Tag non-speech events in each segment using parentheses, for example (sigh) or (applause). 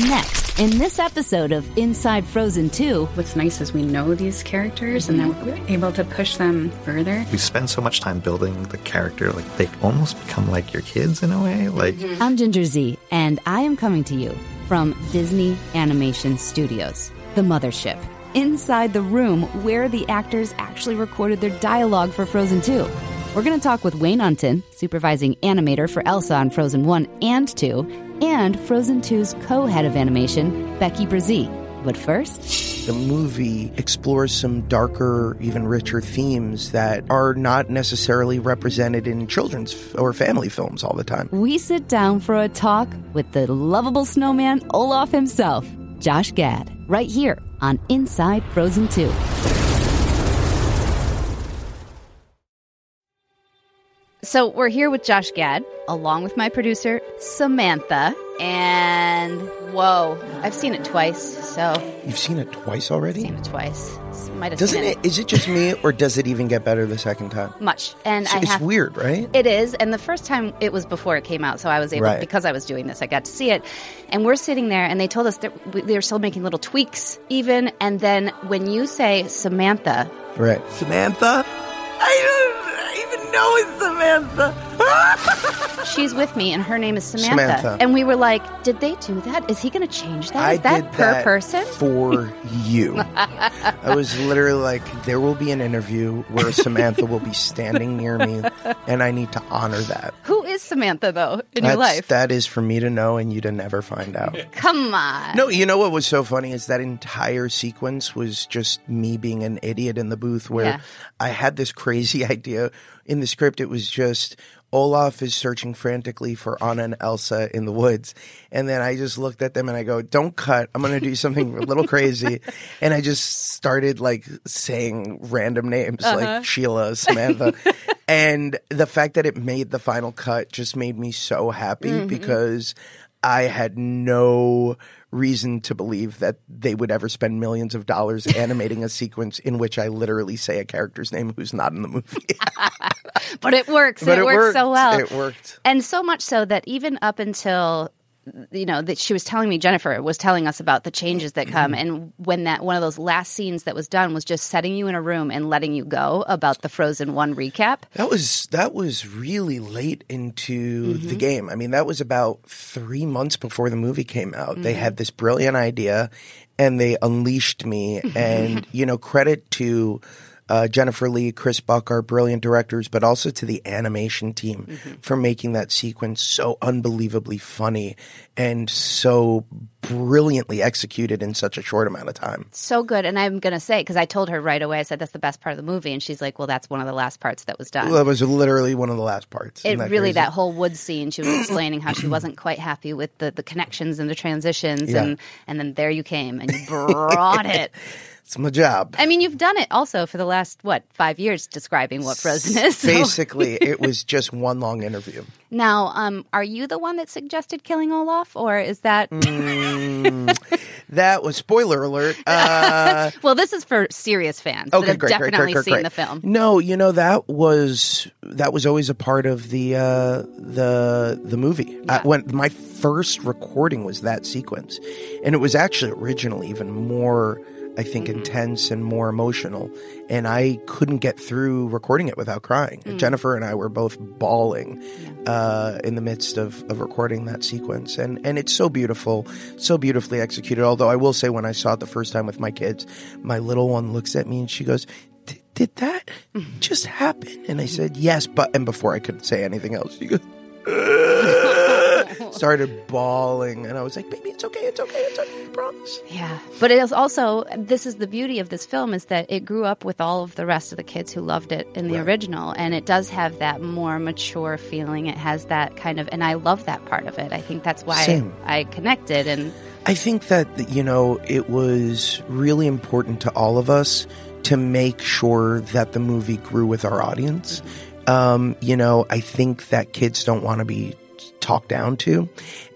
Next, in this episode of Inside Frozen 2, What's nice is we know these characters and then we're able to push them further. We spend so much time building the character, like they almost become like your kids in a way. Like mm-hmm. I'm Ginger Zee, and I am coming to you from Disney Animation Studios, the mothership, inside the room where the actors actually recorded their dialogue for Frozen 2. We're going to talk with Wayne Unten, supervising animator for Elsa on Frozen 1 and 2, and Frozen 2's co head of animation, Becky Bresee. But first, The movie explores some darker, even richer themes that are not necessarily represented in children's f- or family films all the time. we sit down for a talk with the lovable snowman Olaf himself, Josh Gad, right here on Inside Frozen 2. So we're here with Josh Gad, along with my producer, Samantha. And whoa, I've seen it twice, so You've seen it twice already? seen it twice. Might have Doesn't seen it? Is it just me, or does it even get better the second time? (laughs) much. And I It's have weird, right? It is, and the first time it was before it came out, so I was able Right. because I was doing this, I got to see it. And we're sitting there, and they told us that we- they were still making little tweaks, even. And then when you say Samantha, Right. Samantha? I don't even know it's Samantha. (laughs) she's with me, and her name is Samantha. Samantha. And we were like, "Did they do that? Is he going to change that? I Is that did per that person?" for (laughs) you. I was literally like, there will be an interview where Samantha will be standing near me, and I need to honor that. Who is Samantha though in That's, your life? That is for me to know and you to never find out. (laughs) Come on. No, you know what was so funny is that entire sequence was just me being an idiot in the booth where Yeah. I had this crazy idea. In the script, it was just Olaf is searching frantically for Anna and Elsa in the woods. And then I just looked at them and I go, don't cut. I'm going to do something a little crazy. (laughs) And I just started like saying random names like uh-huh. Sheila, Samantha. (laughs) and the fact that it made the final cut just made me so happy mm-hmm. because I had no reason to believe that they would ever spend millions of dollars (laughs) animating a sequence in which I literally say a character's name who's not in the movie. (laughs) but it works. but it, it works so well. It worked. And so much so that even up until you know that she was telling me Jennifer was telling us about the changes that come mm-hmm. and when that one of those last scenes that was done was just setting you in a room and letting you go about the Frozen 1 recap. That was that was really late into the mm-hmm. game. I mean, that was about three months before the movie came out. They mm-hmm. had this brilliant idea, and they unleashed me. (laughs) and you know, credit to uh, Jennifer Lee, Chris Buck, our brilliant directors, but also to the animation team for making that sequence so unbelievably funny and so brilliantly executed in such a short amount of time. So good and I'm going to say cuz I told her right away I said that's the best part of the movie and she's like well that's one of the last parts that was done. That was literally one of the last parts. it Isn't that really crazy? that whole wood scene she was explaining how she wasn't quite happy with the, the connections and the transitions Yeah. and and then there you came and you brought it (laughs) It's my job. I mean, you've done it also for the last what five years, describing what Frozen is. so- Basically, (laughs) it was just one long interview. Now, um, are you the one that suggested killing Olaf, or is that? That was spoiler alert. (laughs) Uh, Well, this is for serious fans that okay, have great, definitely great, great, seen the film. No, you know that was that was always a part of the uh, the the movie. I, when my first recording was that sequence, and it was actually originally even more. I think Mm-hmm. intense and more emotional, and I couldn't get through recording it without crying. Mm. Jennifer and I were both bawling uh, in the midst of, of recording that sequence, and and it's so beautiful, so beautifully executed. Although I will say, when I saw it the first time with my kids, my little one looks at me and she goes, "Did that (laughs) just happen?" And I said, "Yes," but and before I could say anything else, she goes. (laughs) started bawling and I was like, baby, it's okay, it's okay, it's okay, I promise. Yeah, but it is also this is the beauty of this film is that it grew up with all of the rest of the kids who loved it in the original, and it does have that more mature feeling. It has that kind of, and I love that part of it. I think that's why Same. I connected and. I think that, you know, it was really important to all of us to make sure that the movie grew with our audience. Um, you know, I think that kids don't want to be talked down to.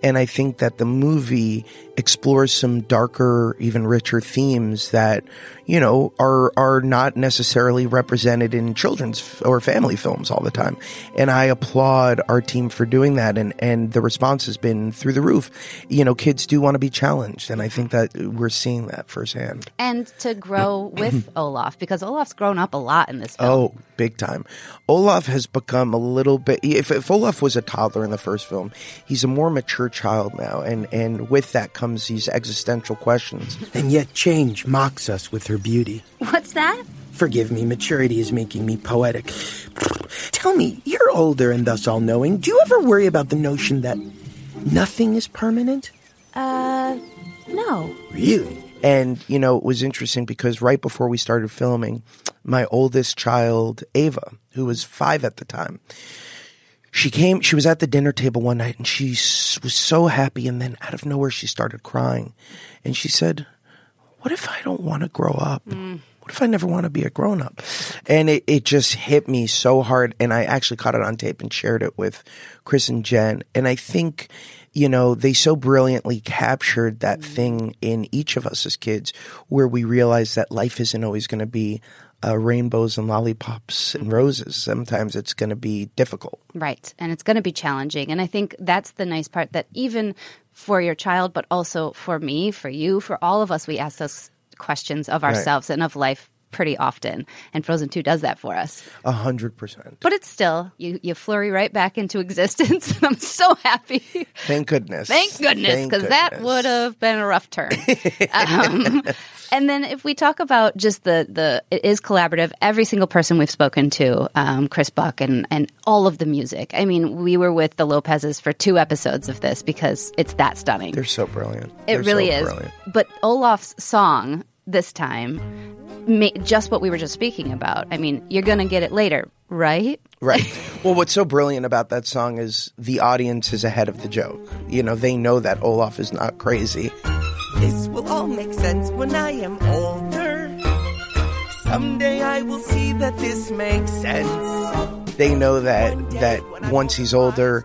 And I think that the movie explores some darker, even richer themes that you know are are not necessarily represented in children's or family films all the time. And I applaud our team for doing that, and and the response has been through the roof. You know, kids do want to be challenged, and I think that we're seeing that firsthand. And to grow (clears throat) with Olaf, because Olaf's grown up a lot in this film. Oh, big time. Olaf has become a little bit. If, if Olaf was a toddler in the first film, he's a more mature child now, and and with that comes these existential questions. And yet change mocks us with her beauty. What's that? Forgive me, maturity is making me poetic. Tell me, you're older and thus all knowing. Do you ever worry about the notion that nothing is permanent? Uh, no. Really? And, you know, it was interesting because right before we started filming, my oldest child, Ava, who was five at the time, she came, she was at the dinner table one night and she was so happy. And then out of nowhere, she started crying. And she said, What if I don't want to grow up? Mm. What if I never want to be a grown up? And it, it just hit me so hard. And I actually caught it on tape and shared it with Chris and Jen. And I think, you know, they so brilliantly captured that mm. thing in each of us as kids where we realize that life isn't always going to be uh, rainbows and lollipops and roses. Sometimes it's going to be difficult. Right. And it's going to be challenging. And I think that's the nice part that even for your child, but also for me, for you, for all of us, we ask those questions of ourselves and of life pretty often. And Frozen 2 does that for us. A hundred percent. But it's still, you, you flurry right back into (laughs) existence. I'm so happy. Thank goodness. Thank goodness, because that would have been a rough turn. (laughs) um, and then if we talk about just the the it is collaborative. Every single person we've spoken to, um, Chris Buck and and all of the music. I mean, we were with the Lopez's for two episodes of this because it's that stunning. They're so brilliant. It They're really so is. Brilliant. But Olaf's song this time, ma- just what we were just speaking about. I mean, you're gonna get it later, right? Right. (laughs) Well, what's so brilliant about that song is the audience is ahead of the joke. You know, they know that Olaf is not crazy. This will all make sense when I am older. Someday I will see that this makes sense. They know that that once he's older,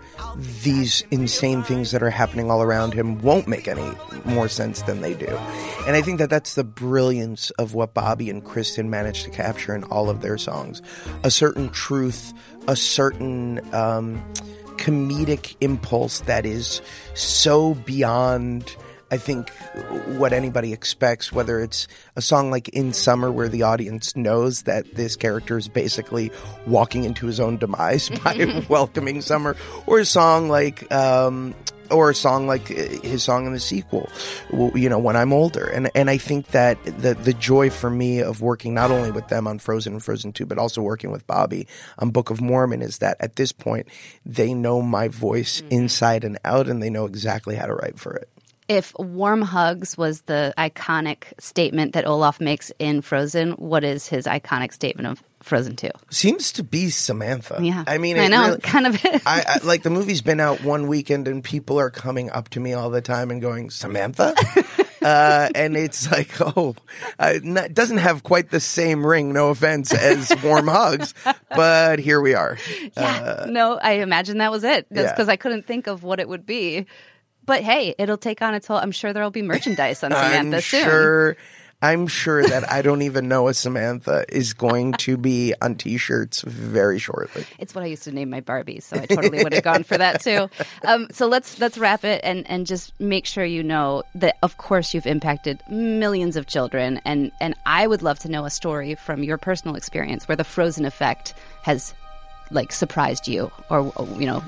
these insane things that are happening all around him won't make any more sense than they do. And I think that that's the brilliance of what Bobby and Kristen managed to capture in all of their songs. A certain truth, a certain um, comedic impulse that is so beyond I think what anybody expects, whether it's a song like In Summer, where the audience knows that this character is basically walking into his own demise by (laughs) welcoming summer, or a song like, um, or a song like uh, his song in the sequel, you know, when I'm older. And, and I think that the, the joy for me of working not only with them on Frozen and Frozen 2, but also working with Bobby on Book of Mormon is that at this point, they know my voice inside and out and they know exactly how to write for it. If warm hugs was the iconic statement that Olaf makes in Frozen, what is his iconic statement of Frozen 2? Seems to be Samantha. Yeah. I mean, I know, really- (laughs) kind of. I, I like the movie's been out one weekend and people are coming up to me all the time and going Samantha, (laughs) uh, and it's like, oh, uh, it doesn't have quite the same ring. No offense, as warm hugs, but here we are. Yeah. no, I imagine that was it. That's yeah. because I couldn't think of what it would be. But hey, it'll take on its whole. I'm sure there'll be merchandise on Samantha I'm soon. sure. I'm sure that I don't even know a Samantha is going to be on T-shirts very shortly. It's what I used to name my Barbies, so I totally would have gone for that too. (laughs) Um, so let's let's wrap it and and just make sure you know that of course you've impacted millions of children, and and I would love to know a story from your personal experience where the Frozen effect has like surprised you, or you know,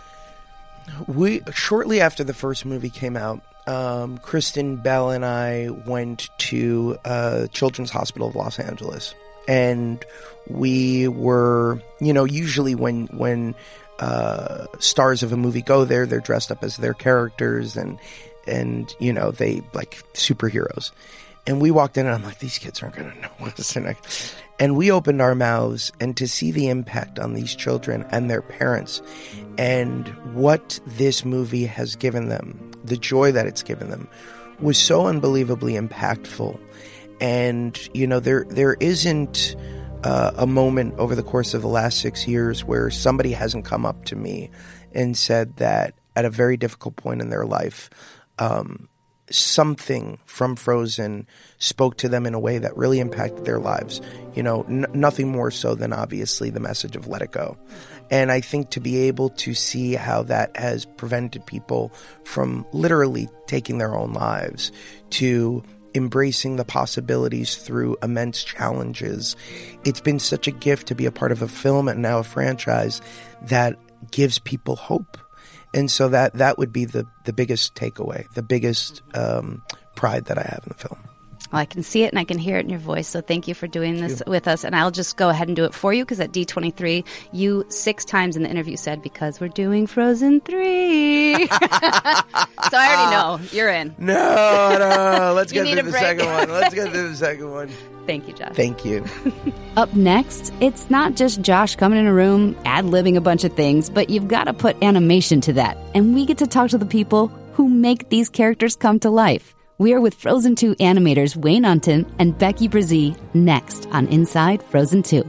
we shortly after the first movie came out um, kristen bell and i went to uh, children's hospital of los angeles. And we were you know usually when when uh, stars of a movie go there they're dressed up as their characters and and you know they like superheroes. And we walked in and i'm like these kids aren't going to know us. (laughs) And, I, and we opened our mouths and to see the impact on these children and their parents and what this movie has given them the joy that it's given them was so unbelievably impactful. And you know there there isn't uh, a moment over the course of the last six years where somebody hasn't come up to me and said that at a very difficult point in their life. Um, something from Frozen spoke to them in a way that really impacted their lives. You know, n- nothing more so than obviously the message of let it go. And I think to be able to see how that has prevented people from literally taking their own lives to embracing the possibilities through immense challenges. It's been such a gift to be a part of a film and now a franchise that gives people hope. And so that that would be the the biggest takeaway, the biggest um, pride that I have in the film. Well, I can see it and I can hear it in your voice. So thank you for doing this with us. And I'll just go ahead and do it for you because at D23, you six times in the interview said, because we're doing Frozen 3. (laughs) so I already ah. know you're in. No, no, (laughs) let's get to the break. second one. Let's get to the (laughs) second one. Thank you, Josh. Thank you. Up next, it's not just Josh coming in a room, ad libbing a bunch of things, but you've got to put animation to that. And we get to talk to the people who make these characters come to life. We are with Frozen 2 animators Wayne Unten and Becky Bresee next on Inside Frozen 2.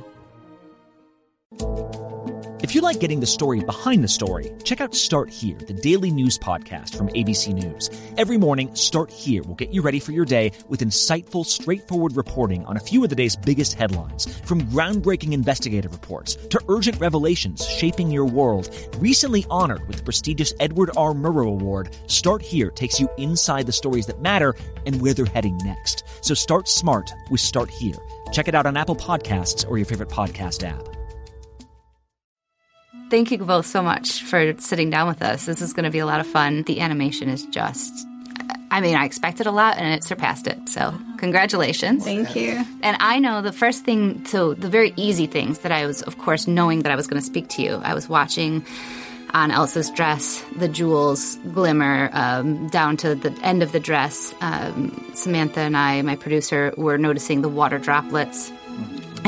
If you like getting the story behind the story, check out Start Here, the daily news podcast from ABC News. Every morning, Start Here will get you ready for your day with insightful, straightforward reporting on a few of the day's biggest headlines. From groundbreaking investigative reports to urgent revelations shaping your world, recently honored with the prestigious Edward R. Murrow Award, Start Here takes you inside the stories that matter and where they're heading next. So start smart with Start Here. Check it out on Apple Podcasts or your favorite podcast app. Thank you both so much for sitting down with us. This is going to be a lot of fun. The animation is just, I mean, I expected a lot and it surpassed it. So, congratulations. Thank you. And I know the first thing, so the very easy things that I was, of course, knowing that I was going to speak to you. I was watching on Elsa's dress, the jewels glimmer um, down to the end of the dress. Um, Samantha and I, my producer, were noticing the water droplets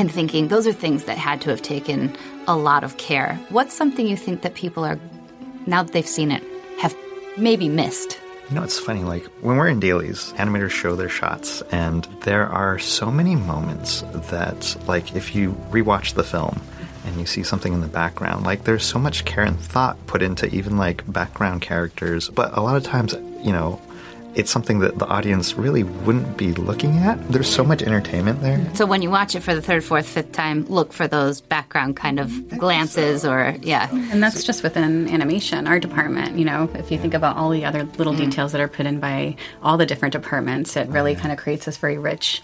and thinking those are things that had to have taken a lot of care. What's something you think that people are, now that they've seen it, have maybe missed? You know, it's funny, like when we're in dailies, animators show their shots, and there are so many moments that, like, if you rewatch the film and you see something in the background, like, there's so much care and thought put into even, like, background characters. But a lot of times, you know, it's something that the audience really wouldn't be looking at. There's so much entertainment there. So when you watch it for the third, fourth, fifth time, look for those background kind of glances or, yeah. And that's just within animation, our department. You know, if you think about all the other little mm. details that are put in by all the different departments, it really kind of creates this very rich,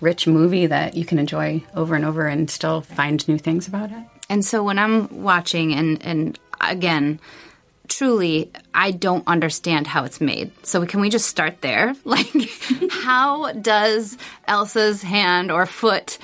rich movie that you can enjoy over and over and still find new things about it. And so when I'm watching, and and again, truly, I don't understand how it's made. So can we just start there? (laughs) Like, how does Elsa's hand or foot?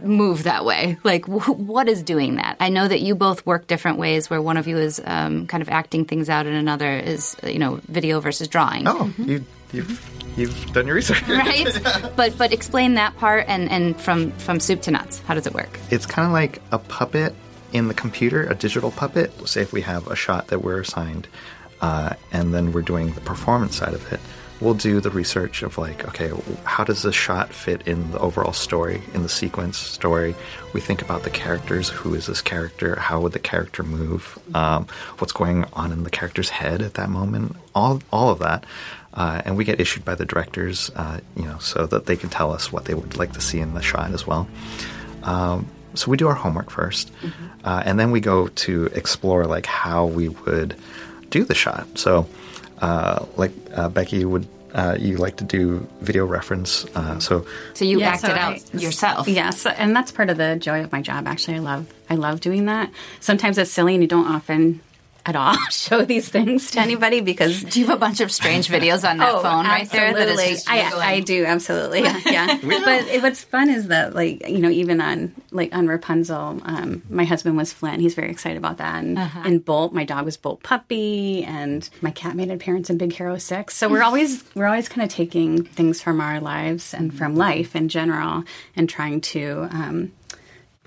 move that way like wh- what is doing that i know that you both work different ways where one of you is um, kind of acting things out and another is you know video versus drawing Oh, you, you've, you've done your research. (laughs) right (laughs) but but explain that part and and from from soup to nuts how does it work It's kind of like a puppet in the computer, a digital puppet. Say if we have a shot that we're assigned, uh, and then we're doing the performance side of it. We'll do the research of like, okay, how does this shot fit in the overall story, in the sequence story? We think about the characters. Who is this character? How would the character move? Um, what's going on in the character's head at that moment? All, all of that. Uh, and we get issued by the directors, uh, you know, so that they can tell us what they would like to see in the shot as well. Um, so we do our homework 1st uh, and then we go to explore like how we would do the shot. So, uh, like uh, Becky would, uh, you like to do video reference. Uh, so so you Yeah, acted so out I- yourself Yes, and that's part of the joy of my job. Actually, I love I love doing that. Sometimes it's silly, and you don't often at all (laughs) show these things to anybody because do you have a bunch of strange (laughs) videos on that phone right there that is Oh, absolutely. just I, I do absolutely. (laughs) Yeah, yeah. but it, what's fun is that like you know even on like on Rapunzel um, my husband was Flynn. He's very excited about that. And, Uh-huh. and Bolt my dog was Bolt Puppy and my cat made an appearance in Big Hero 6 so we're always we're always kind of taking things from our lives and from life in general and trying to um,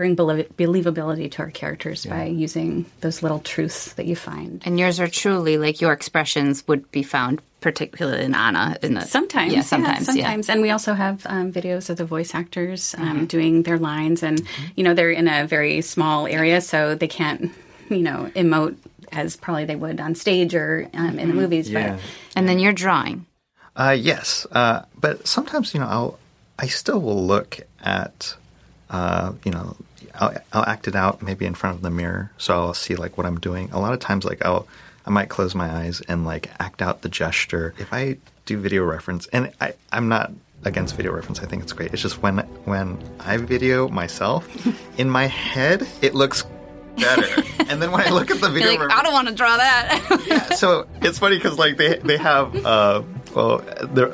bring belie- believability to our characters by using those little truths that you find And yours are truly like your expressions would be found, particularly in Anna. In the, Sometimes, yeah, sometimes, yeah. sometimes, and we also have um, videos of the voice actors um, doing their lines, and you know they're in a very small area, so they can't, you know, emote as probably they would on stage or um, in the movies. Yeah. But And then you're drawing. Uh, yes, uh, but sometimes you know I'll I still will look at uh, you know I'll, I'll act it out maybe in front of the mirror, so I'll see like what I'm doing. A lot of times, like I'll I might close my eyes and like act out the gesture. If I do video reference, and I I'm not against video reference. I think it's great. It's just when when I video myself (laughs) in my head, it looks better, (laughs) and then when I look at the video, like, reference- I don't want to draw that. so it's funny because like they they have uh well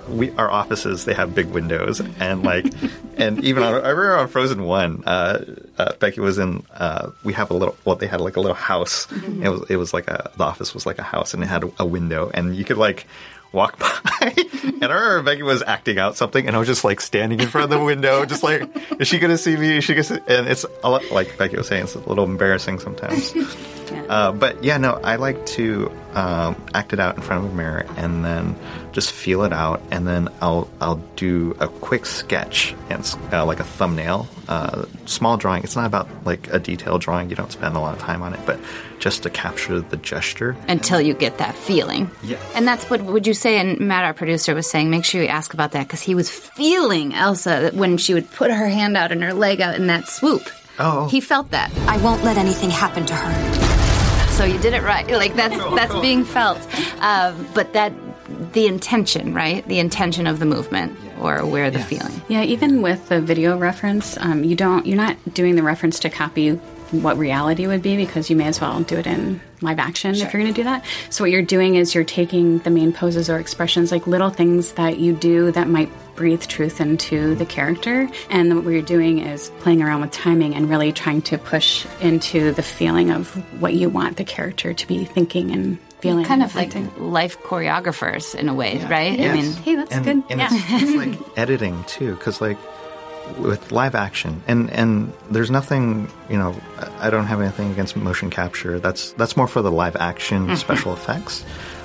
we our offices they have big windows and like (laughs) and even on I remember on Frozen one uh, uh Becky was in uh we have a little well they had like a little house. It was it was like a the office was like a house and it had a window and you could like walk by (laughs) and I remember Becky was acting out something and I was just like standing in front of the window just like is she gonna see me? Is she gonna see? and it's a lot like Becky was saying it's a little embarrassing sometimes. (laughs) Uh, but yeah, no, I like to um, act it out in front of a mirror and then just feel it out, and then I'll I'll do a quick sketch and uh, like a thumbnail, uh, small drawing. It's not about like a detailed drawing. You don't spend a lot of time on it, but just to capture the gesture. Until you get that feeling. Yeah. And that's what would you say? And Matt, our producer, was saying, make sure you ask about that because he was feeling Elsa when she would put her hand out and her leg out in that swoop. Oh. He felt that. I won't let anything happen to her. So you did it right. (laughs) Like that's that's being felt. Um, but that the intention, right? The intention of the movement or where the feeling. Yeah, even with the video reference, um, you don't you're not doing the reference to copy what reality would be because you may as well do it in live action if you're going to do that. So what you're doing is you're taking the main poses or expressions, like little things that you do that might breathe truth into the character, and what you're doing is playing around with timing and really trying to push into the feeling of what you want the character to be thinking and feeling. Kind of like life choreographers in a way, right? I mean, hey, that's and, good. And yeah. it's, it's like (laughs) editing too, because like with live action, and and there's nothing, you know, I I don't have anything against motion capture. That's that's more for the live action special effects.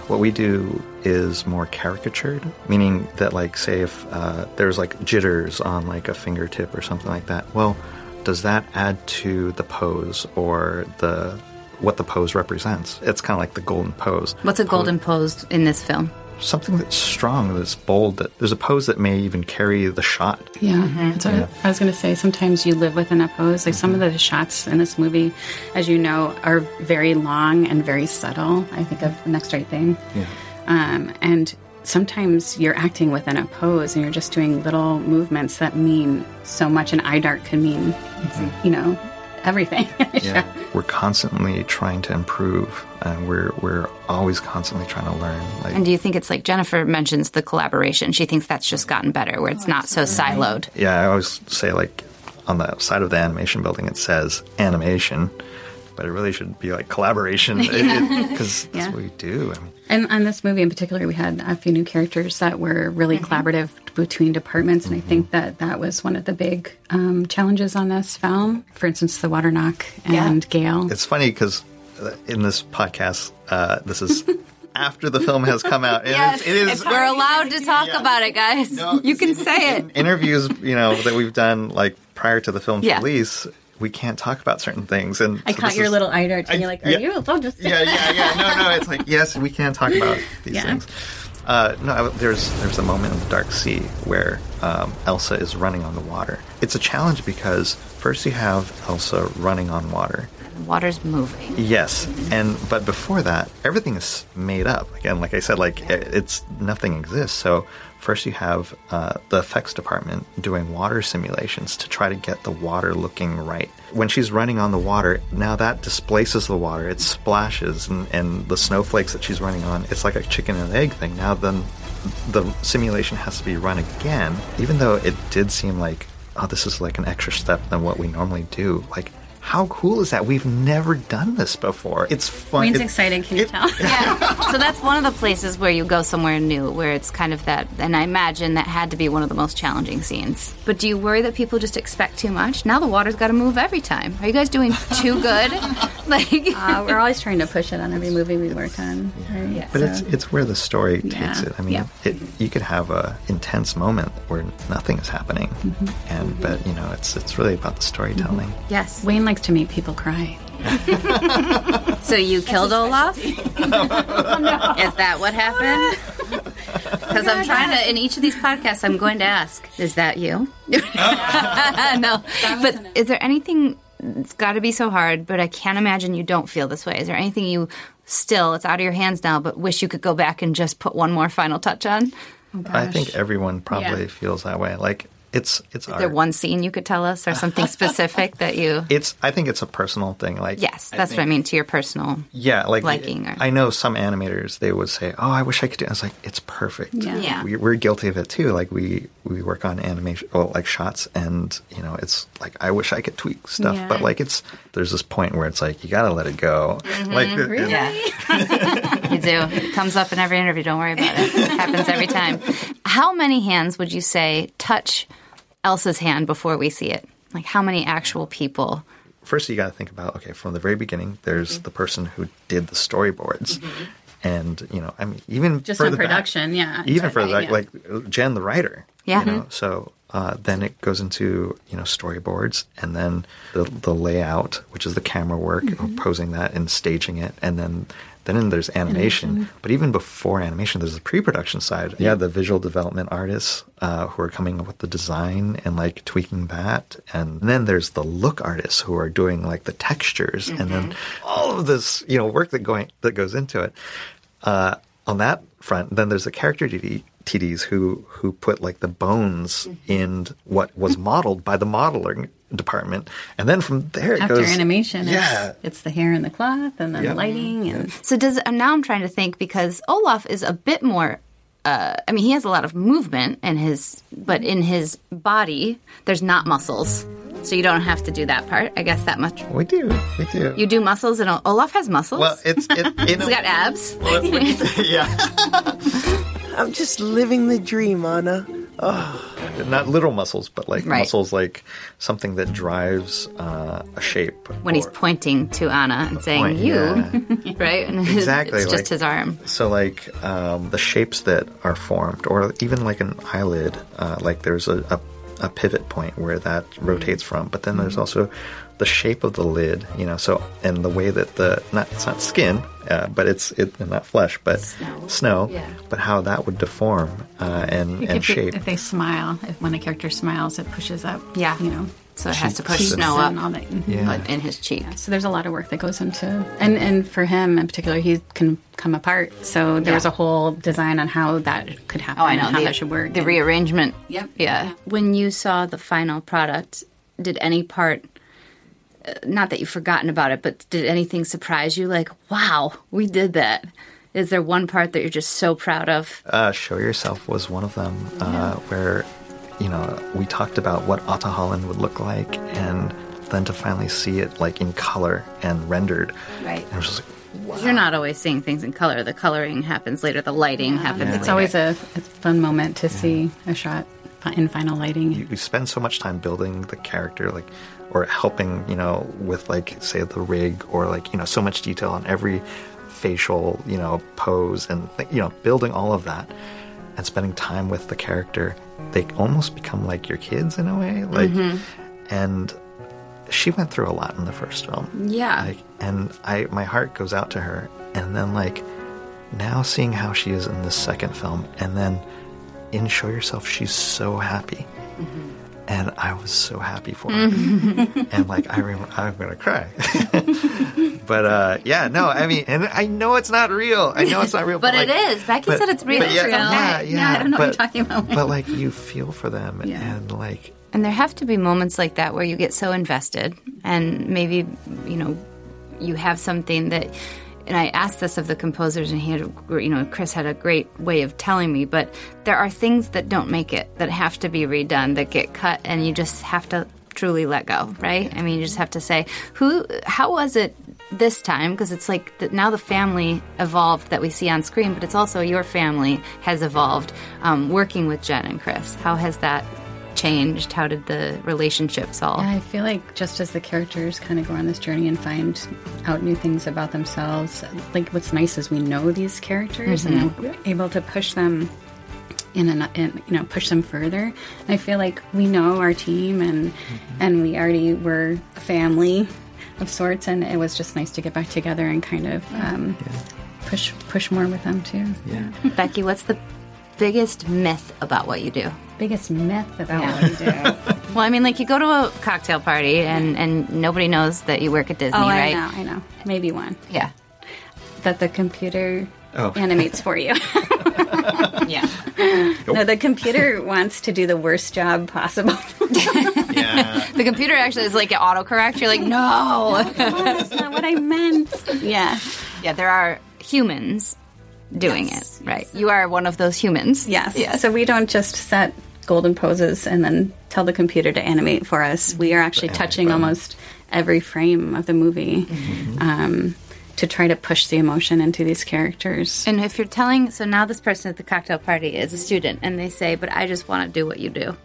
What we do is more caricatured, meaning that like say if uh, there's like jitters on like a fingertip or something like that. Well, does that add to the pose or the what the pose represents? It's kind of like the golden pose. what's a golden pose in this film? something that's strong, that's bold. That there's a pose that may even carry the shot. Yeah, mm-hmm. that's what I was going to say. Sometimes you live within a pose. Like some of mm-hmm. the shots in this movie, as you know, are very long and very subtle. I think of the next right thing. Yeah. Um, and sometimes you're acting within a pose and you're just doing little movements that mean so much. An eye dart can mean, mm-hmm. you know, everything. (laughs) Yeah, we're constantly trying to improve, and we're we're always constantly trying to learn. Like, And do you think it's like Jennifer mentions the collaboration? She thinks that's just gotten better, where it's not so siloed. yeah, I always say like on the side of the animation building it says animation, but it really should be like collaboration (laughs) because (laughs) that's Yeah. what we do. I mean, And on this movie in particular, we had a few new characters that were really collaborative between departments, and I think that that was one of the big um, challenges on this film. For instance, the Water Nokk and Gale. it's funny because in this podcast, uh, this is (laughs) after the film has come out. and it's- it is we're allowed to talk Yeah. about it, guys. No, you can in- say in it. interviews, you know, that we've done like prior to the film's Yeah. release, we can't talk about certain things. And I so caught your is- little eye darts, and I- you're like, "Are yeah. you?" Oh, just Yeah, yeah, yeah. No, no. It's like yes, we can talk about these Yeah. things. Uh, no, I- there's there's a moment in the Dark Sea where um, Elsa is running on the water. It's a challenge because first you have Elsa running on water. The Water's moving. Yes, and but before that, everything is made up. Again, like I said, like it- it's nothing exists. So first you have uh, the effects department doing water simulations to try to get the water looking right. When she's running on the water, now that displaces the water. It splashes, and, and the snowflakes that she's running on, it's like a chicken and egg thing. Now then, the simulation has to be run again, even though it did seem like, oh, this is like an extra step than what we normally do. Like. How cool is that? We've never done this before. It's fun. Wayne's It- excited. Can you it- tell? (laughs) Yeah. (laughs) so that's one of the places where you go somewhere new, where it's kind of that. And I imagine that had to be one of the most challenging scenes. But do you worry that people just expect too much? Now the water's got to move every time. Are you guys doing too good? (laughs) like, Uh, we're (laughs) always trying to push it on every movie we work on. Right? But So- it's it's where the story takes Yeah. it. I mean, Yeah. it, you could have a intense moment where nothing is happening, Mm-hmm. and but you know, it's it's really about the storytelling. yes. Wayne likes to make people cry. (laughs) So you killed Olaf? (laughs) Is that what happened? Because I'm trying to, in each of these podcasts, I'm going to ask, is that you? no. But is there anything, it's got to be so hard, but I can't imagine you don't feel this way. Is there anything you still, it's out of your hands now, but wish you could go back and just put one more final touch on? I think everyone probably Yeah. feels that way. Like it's it's Is art. there one scene you could tell us or something (laughs) specific that you. It's I think it's a personal thing. Like Yes, that's what I mean to your personal. Yeah, like liking or- I know some animators they would say, "Oh, I wish I could do." I was like, "It's perfect." Yeah. Yeah. We, we're guilty of it too. Like we we work on animation, well, like shots, and you know, it's like I wish I could tweak stuff, Yeah. but like it's there's this point where it's like you got to let it go. Mm-hmm. Like (laughs) it- it- Yeah. (laughs) you do. It comes up in every interview. Don't worry about it. It happens every time. How many hands would you say touch Elsa's hand before we see it? Like how many actual people? first you got to think about okay from the very beginning there's Mm-hmm. the person who did the storyboards and you know i mean even Just in production, yeah. even Right, back, yeah. like jen the writer Yeah. you know so uh, then it goes into you know storyboards and then the the layout which is the camera work Mm-hmm. posing that and staging it and then then there's animation. But even before animation, there's the pre-production side. Yeah, the visual development artists uh, who are coming up with the design and like tweaking that, and then there's the look artists who are doing like the textures, and then all of this you know work that going that goes into it. Uh, on that front, then there's the character TD, TDs who who put like the bones in what was modeled by the modeling department, and then from there it After goes animation, Yeah, it's, it's the hair and the cloth and then Yeah. the lighting and So does now I'm trying to think because Olaf is a bit more. Uh, I mean, he has a lot of movement in his, but in his body, there's not muscles, so you don't have to do that part. I guess that much. we do, we do. You do muscles, and Olaf has muscles. well, it's it, (laughs) in He's a- got abs. (laughs) yeah, I'm just living the dream, Anna. Not literal muscles, but like Right. muscles, like something that drives uh, a shape. when he's pointing to Anna and saying point, "you," yeah. (laughs) right? And Exactly, it's just like- his arm. So, like um, the shapes that are formed, or even like an eyelid, uh, like there's a, a, a pivot point where that rotates from. But then there's also the shape of the lid, you know. So, and the way that the not it's not skin, uh, but it's it not flesh, but snow. Yeah. But how that would deform uh, and and shape. if they smile, if when a character smiles, it pushes up. Yeah. you know, So it has to push Cheeks snow up all that. Yeah. in his cheek. So there's a lot of work that goes into, and and for him in particular, he can come apart. So there was a whole design on how that could happen Oh, I know and how the, that should work. The and- rearrangement. Yep. Yeah. Yeah. When you saw the final product, did any part? uh, Not that you've forgotten about it, but did anything surprise you? Like, wow, we did that. Is there one part that you're just so proud of? Uh, Show Yourself was one of them, uh, where, you know, we talked about what Ahtohallan would look like, and then to finally see it like in color and rendered. Right. And it was just like, You're not always seeing things in color. The coloring happens later. The lighting happens. It's later. always a, a fun moment to see a shot in final lighting. you, you spend so much time building the character, like, or helping, you know, with like, say, the rig, or like, you know, so much detail on every facial, you know, pose, and you know, building all of that, and spending time with the character. They almost become like your kids in a way, like, mm-hmm. and she went through a lot in the first film. Yeah. Like, and I, my heart goes out to her. And then, like, now seeing how she is in this second film, and then in Show Yourself, she's so happy. Mm-hmm. And I was so happy for him. and, like, I remember, I'm going to cry. (laughs) but, uh, yeah, no, I mean, and I know it's not real. I know it's not real. (laughs) But like, it is. Becky but- said it's real. but yeah, It's real. Yeah, Yeah, yeah. I don't know what you're talking about. But, like, you feel for them. Yeah. And, like, And there have to be moments like that where you get so invested, and maybe, you know, you have something that. And I asked this of the composers, and he had, you know, Chris had a great way of telling me. But there are things that don't make it, that have to be redone, that get cut, and you just have to truly let go, right? I mean, you just have to say, who, how was it this time? Because it's like the, now the family evolved that we see on screen, but it's also your family has evolved um, working with Jen and Chris. How has that changed? How did the relationships all? Yeah, I feel like just as the characters kind of go on this journey and find out new things about themselves, like what's nice is we know these characters and we're able to push them in and in, you know push them further. And I feel like we know our team and and we already were a family of sorts, and it was just nice to get back together and kind of um, push push more with them too. yeah. Becky, what's the biggest myth about what you do? Biggest myth about what you do. (laughs) Well, I mean, like you go to a cocktail party and, and nobody knows that you work at Disney, oh, right? I know, I know. Maybe one Yeah. that the computer Oh. (laughs) animates for you. (laughs) Yeah. no, the computer wants to do the worst job possible. Yeah. The computer actually is like an autocorrect. You're like, no. That's not what I meant. Yeah. yeah, there are humans doing Yes, it, right? You are one of those humans. Yes. Yes. So we don't just set golden poses and then tell the computer to animate for us. We are actually animate touching button. almost every frame of the movie um, to try to push the emotion into these characters. And if you're telling, so now this person at the cocktail party is a student, and they say, "But I just want to do what you do."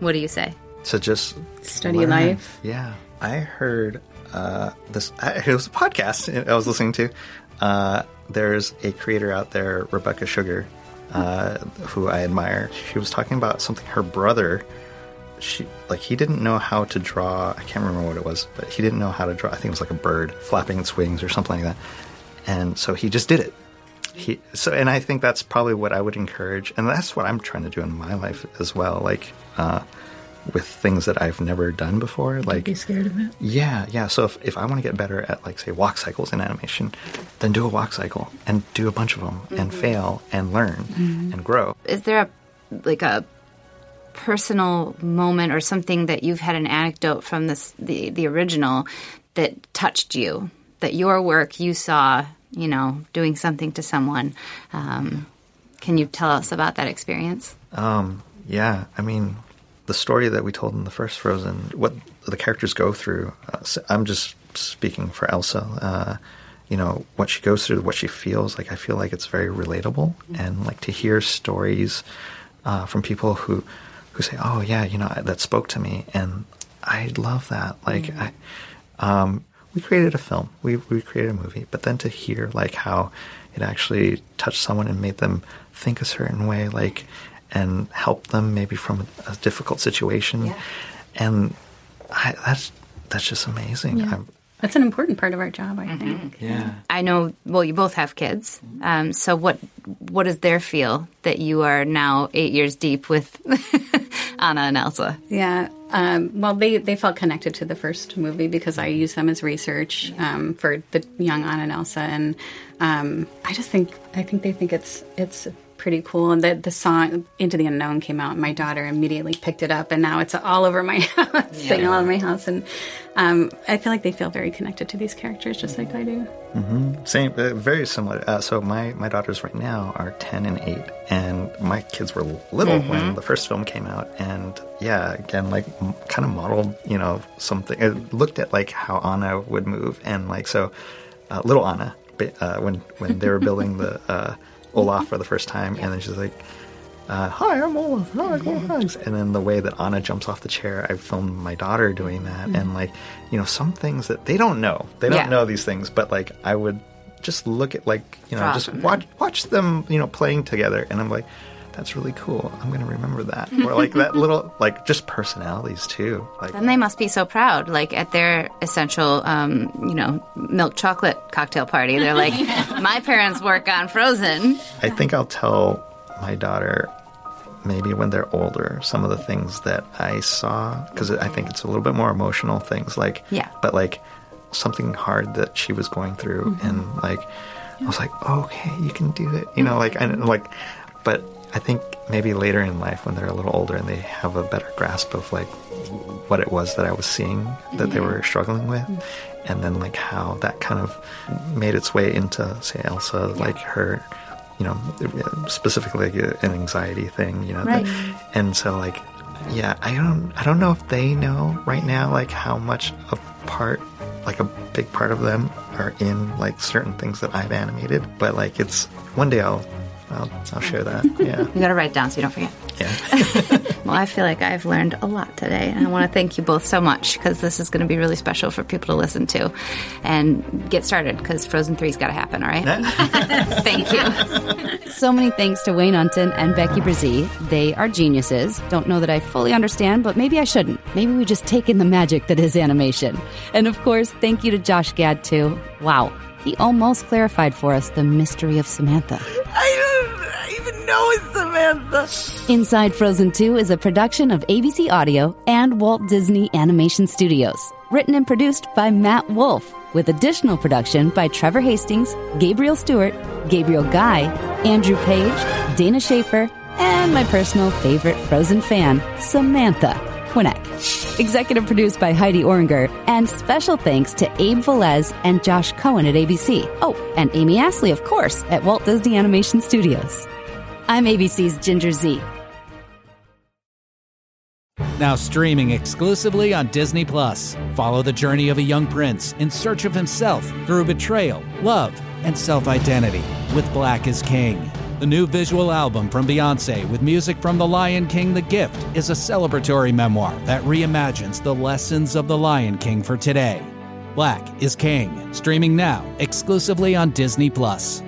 What do you say? To just Study learn. life. Yeah, I heard uh, this. I- It was a podcast I was listening to. Uh, there's a creator out there, Rebecca Sugar, uh, who I admire. She was talking about something her brother. She like he didn't know how to draw. I can't remember what it was, but he didn't know how to draw. I think it was like a bird flapping its wings or something like that. And so he just did it. He so, and I think that's probably what I would encourage, and that's what I'm trying to do in my life as well. Like uh, with things that I've never done before. Like Be scared of it. yeah, yeah. So if, if I want to get better at like say walk cycles in animation, then do a walk cycle and do a bunch of them and fail and learn and grow. Is there a like a personal moment or something that you've had an anecdote from this the the original that touched you? That your work you saw, you know, doing something to someone. Um, can you tell us about that experience? Um, yeah, I mean, the story that we told in the first Frozen, what the characters go through. Uh, so I'm just speaking for Elsa. Uh, you know what she goes through, what she feels. Like I feel like it's very relatable, and like to hear stories uh, from people who who say, "Oh yeah, you know that spoke to me," and I love that. Like I. Um, we created a film, we, we created a movie, but then to hear like how it actually touched someone and made them think a certain way, like, and help them maybe from a, a difficult situation, and I, that's that's just amazing. I'm, That's an important part of our job, I think. yeah. I know. Well, you both have kids. Um, so what what does their feel that you are now eight years deep with (laughs) Anna and Elsa? Yeah. Um, well, they, they felt connected to the first movie because I use them as research um, for the young Anna and Elsa, and um, I just think I think they think it's it's pretty cool. And the the song "Into the Unknown" came out, and my daughter immediately picked it up, and now it's all over my (laughs) house, singing all over my house, and um, I feel like they feel very connected to these characters, just like I do. Same, uh, very similar. Uh, so my my daughters right now are ten and eight, and my kids were little when the first film came out, and yeah, again, like m- kind of modeled, you know, something. It looked at like how Anna would move, and like so, uh, little Anna, uh, when when they were building the (laughs) uh, Olaf for the first time, and then she's like. Uh, Hi, I'm Olaf. Hi, go hugs. And then the way that Anna jumps off the chair, I filmed my daughter doing that, and like, you know, some things that they don't know, they don't Yeah. know these things, but like, I would just look at like, you know, Draw just watch watch them, you know, playing together, and I'm like, that's really cool. I'm gonna remember that, or like that (laughs) little, like just personalities too. Like, Then they must be so proud, like at their essential, um, you know, milk chocolate cocktail party. They're like, (laughs) my parents work on Frozen. I think I'll tell my daughter maybe when they're older some of the things that I saw because I think it's a little bit more emotional things like Yeah. but like something hard that she was going through and like I was like okay you can do it you know like and like but I think maybe later in life when they're a little older and they have a better grasp of like what it was that I was seeing that they were struggling with mm-hmm. and then like how that kind of made its way into say Elsa like her you know specifically like an anxiety thing you know that- Right. and so like yeah I don't I don't know if they know right now like how much a part like a big part of them are in like certain things that I've animated but like it's one day I'll I'll, I'll share that (laughs) yeah You got to write it down so you don't forget. yeah (laughs) Well, I feel like I've learned a lot today, and I want to thank you both so much because this is going to be really special for people to listen to and get started because Frozen 3's got to happen, all right? (laughs) thank you. So many thanks to Wayne Unten and Becky Bresee. They are geniuses. Don't know that I fully understand, but maybe I shouldn't. Maybe we just take in the magic that is animation. And of course, thank you to Josh Gad, too. Wow, he almost clarified for us the mystery of Samantha. I don't even know it's Samantha. Inside Frozen 2 is a production of ABC Audio and Walt Disney Animation Studios. Written and produced by Matt Wolf, with additional production by Trevor Hastings, Gabriel Stewart, Gabriel Guy, Andrew Page, Dana Schaefer, and my personal favorite Frozen fan, Samantha Winnick. Executive produced by Heidi Oringer, and special thanks to Abe Velez and Josh Cohen at ABC. Oh, and Amy Astley, of course, at Walt Disney Animation Studios. I'm ABC's Ginger Zee. Now streaming exclusively on Disney Plus. Follow the journey of a young prince in search of himself through betrayal, love, and self-identity with Black is King. The new visual album from Beyonce with music from The Lion King The Gift is a celebratory memoir that reimagines the lessons of The Lion King for today. Black is King, streaming now exclusively on Disney Plus.